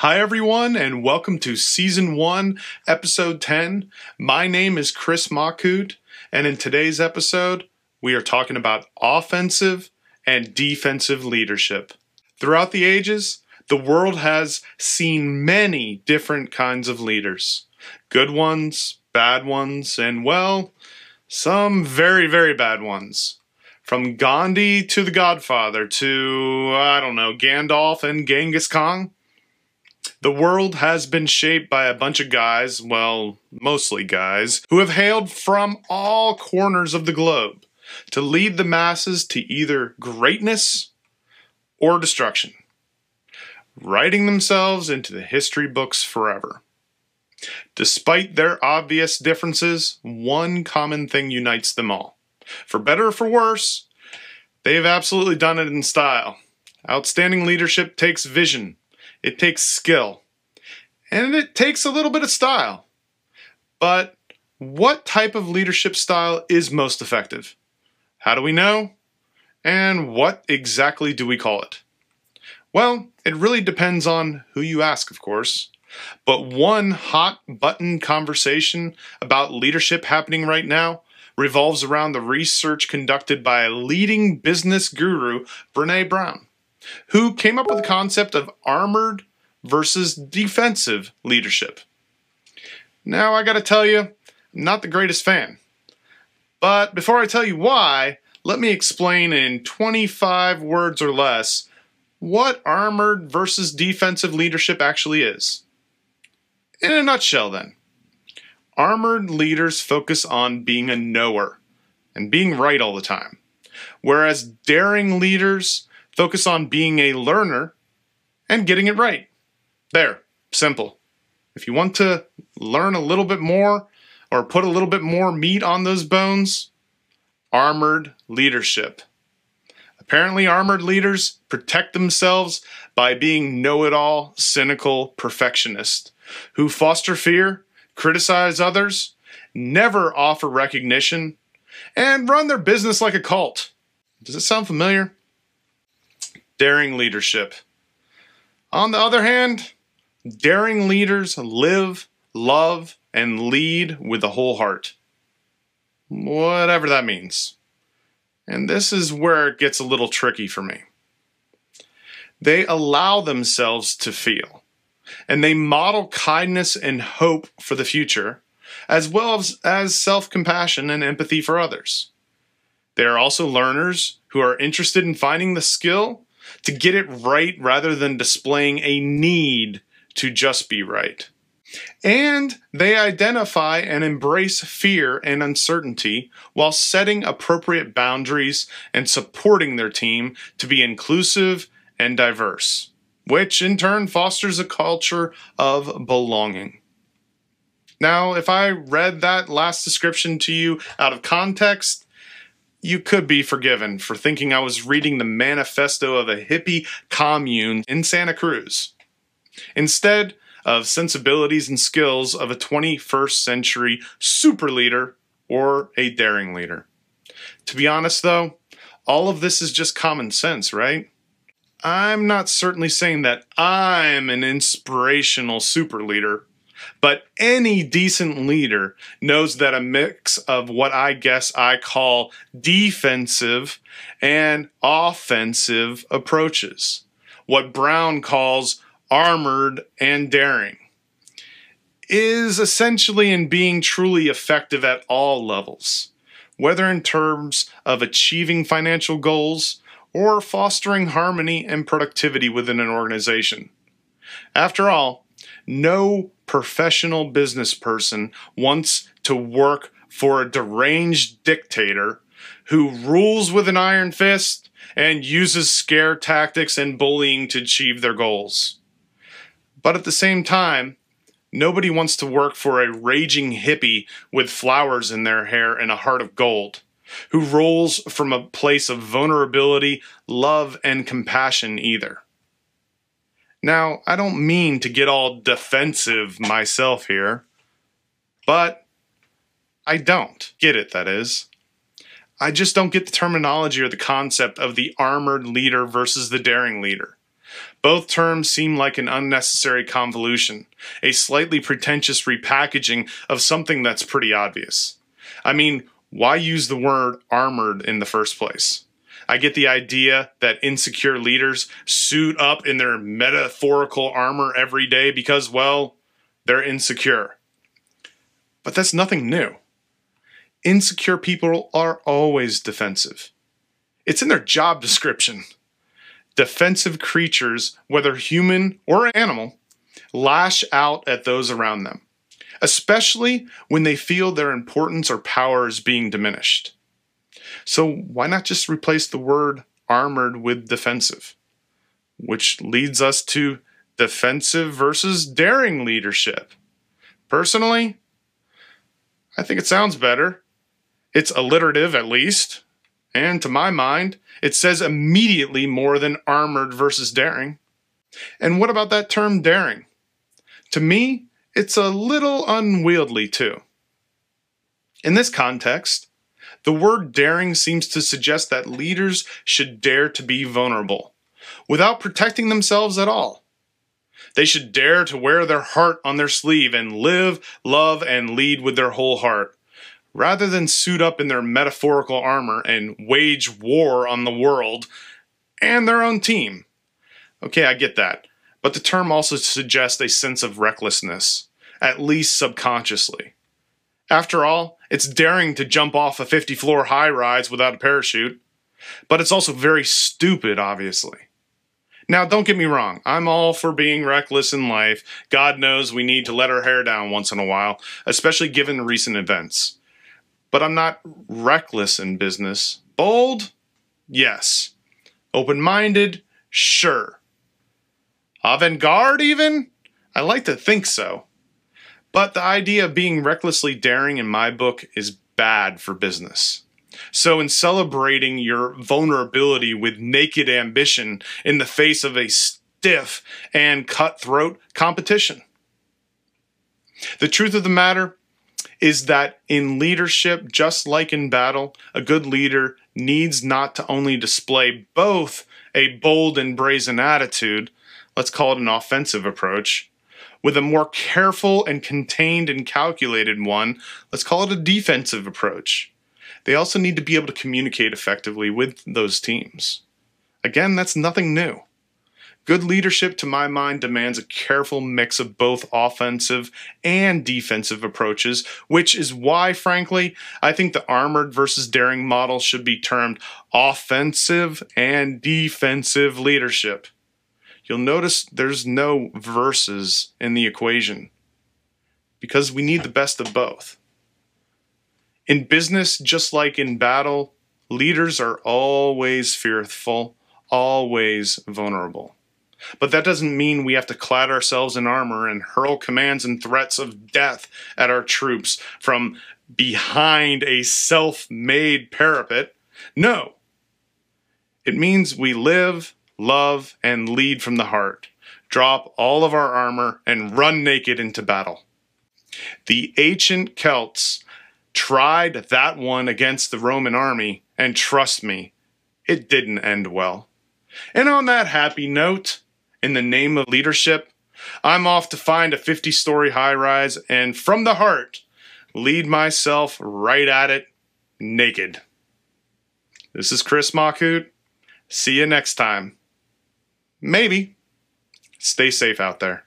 Hi, everyone, and welcome to Season 1, Episode 10. My name is Chris Makut, and in today's episode, we are talking about offensive and defensive leadership. Throughout the ages, the world has seen many different kinds of leaders good ones, bad ones, and well, some very, very bad ones. From Gandhi to the Godfather to, I don't know, Gandalf and Genghis Khan. The world has been shaped by a bunch of guys, well, mostly guys, who have hailed from all corners of the globe to lead the masses to either greatness or destruction, writing themselves into the history books forever. Despite their obvious differences, one common thing unites them all. For better or for worse, they've absolutely done it in style. Outstanding leadership takes vision, it takes skill, and it takes a little bit of style. But what type of leadership style is most effective? How do we know? And what exactly do we call it? Well, it really depends on who you ask, of course. But one hot button conversation about leadership happening right now revolves around the research conducted by leading business guru, Brene Brown, who came up with the concept of armored versus defensive leadership. Now, I gotta tell you, I'm not the greatest fan. But before I tell you why, let me explain in 25 words or less what armored versus defensive leadership actually is. In a nutshell, then, armored leaders focus on being a knower and being right all the time, whereas daring leaders focus on being a learner and getting it right. There, simple. If you want to learn a little bit more or put a little bit more meat on those bones, armored leadership. Apparently, armored leaders protect themselves by being know it all, cynical perfectionists who foster fear, criticize others, never offer recognition, and run their business like a cult. Does it sound familiar? Daring leadership. On the other hand, daring leaders live, love, and lead with the whole heart. Whatever that means. And this is where it gets a little tricky for me. They allow themselves to feel and they model kindness and hope for the future, as well as, as self compassion and empathy for others. They are also learners who are interested in finding the skill to get it right rather than displaying a need to just be right. And they identify and embrace fear and uncertainty while setting appropriate boundaries and supporting their team to be inclusive and diverse which in turn fosters a culture of belonging. Now, if I read that last description to you out of context, you could be forgiven for thinking I was reading the manifesto of a hippie commune in Santa Cruz. Instead of sensibilities and skills of a 21st century super leader or a daring leader. To be honest, though, all of this is just common sense, right? I'm not certainly saying that I'm an inspirational super leader, but any decent leader knows that a mix of what I guess I call defensive and offensive approaches, what Brown calls armored and daring, is essentially in being truly effective at all levels, whether in terms of achieving financial goals or fostering harmony and productivity within an organization. After all, no professional business person wants to work for a deranged dictator who rules with an iron fist and uses scare tactics and bullying to achieve their goals. But at the same time, nobody wants to work for a raging hippie with flowers in their hair and a heart of gold who rolls from a place of vulnerability, love, and compassion either. Now, I don't mean to get all defensive myself here, but I don't get it, that is. I just don't get the terminology or the concept of the armored leader versus the daring leader. Both terms seem like an unnecessary convolution, a slightly pretentious repackaging of something that's pretty obvious. I mean, why use the word armored in the first place? I get the idea that insecure leaders suit up in their metaphorical armor every day because, well, they're insecure. But that's nothing new. Insecure people are always defensive. It's in their job description. Defensive creatures, whether human or animal, lash out at those around them, especially when they feel their importance or power is being diminished. So, why not just replace the word armored with defensive? Which leads us to defensive versus daring leadership. Personally, I think it sounds better. It's alliterative, at least. And to my mind, it says immediately more than armored versus daring. And what about that term daring? To me, it's a little unwieldy too. In this context, the word daring seems to suggest that leaders should dare to be vulnerable without protecting themselves at all. They should dare to wear their heart on their sleeve and live, love, and lead with their whole heart, rather than suit up in their metaphorical armor and wage war on the world and their own team. Okay, I get that, but the term also suggests a sense of recklessness, at least subconsciously. After all, it's daring to jump off a 50 floor high rise without a parachute, but it's also very stupid, obviously. Now, don't get me wrong, I'm all for being reckless in life. God knows we need to let our hair down once in a while, especially given recent events. But I'm not reckless in business. Bold? Yes. Open minded? Sure. Avant garde, even? I like to think so. But the idea of being recklessly daring in my book is bad for business. So, in celebrating your vulnerability with naked ambition in the face of a stiff and cutthroat competition, the truth of the matter is that in leadership, just like in battle, a good leader needs not to only display both a bold and brazen attitude, let's call it an offensive approach, with a more careful and contained and calculated one, let's call it a defensive approach they also need to be able to communicate effectively with those teams. Again, that's nothing new. Good leadership, to my mind, demands a careful mix of both offensive and defensive approaches, which is why, frankly, I think the armored versus daring model should be termed offensive and defensive leadership. You'll notice there's no verses in the equation because we need the best of both. In business, just like in battle, leaders are always fearful, always vulnerable. But that doesn't mean we have to clad ourselves in armor and hurl commands and threats of death at our troops from behind a self made parapet. No. It means we live, love, and lead from the heart, drop all of our armor, and run naked into battle. The ancient Celts tried that one against the Roman army, and trust me, it didn't end well. And on that happy note, in the name of leadership, I'm off to find a 50 story high rise and from the heart, lead myself right at it naked. This is Chris Makut. See you next time. Maybe. Stay safe out there.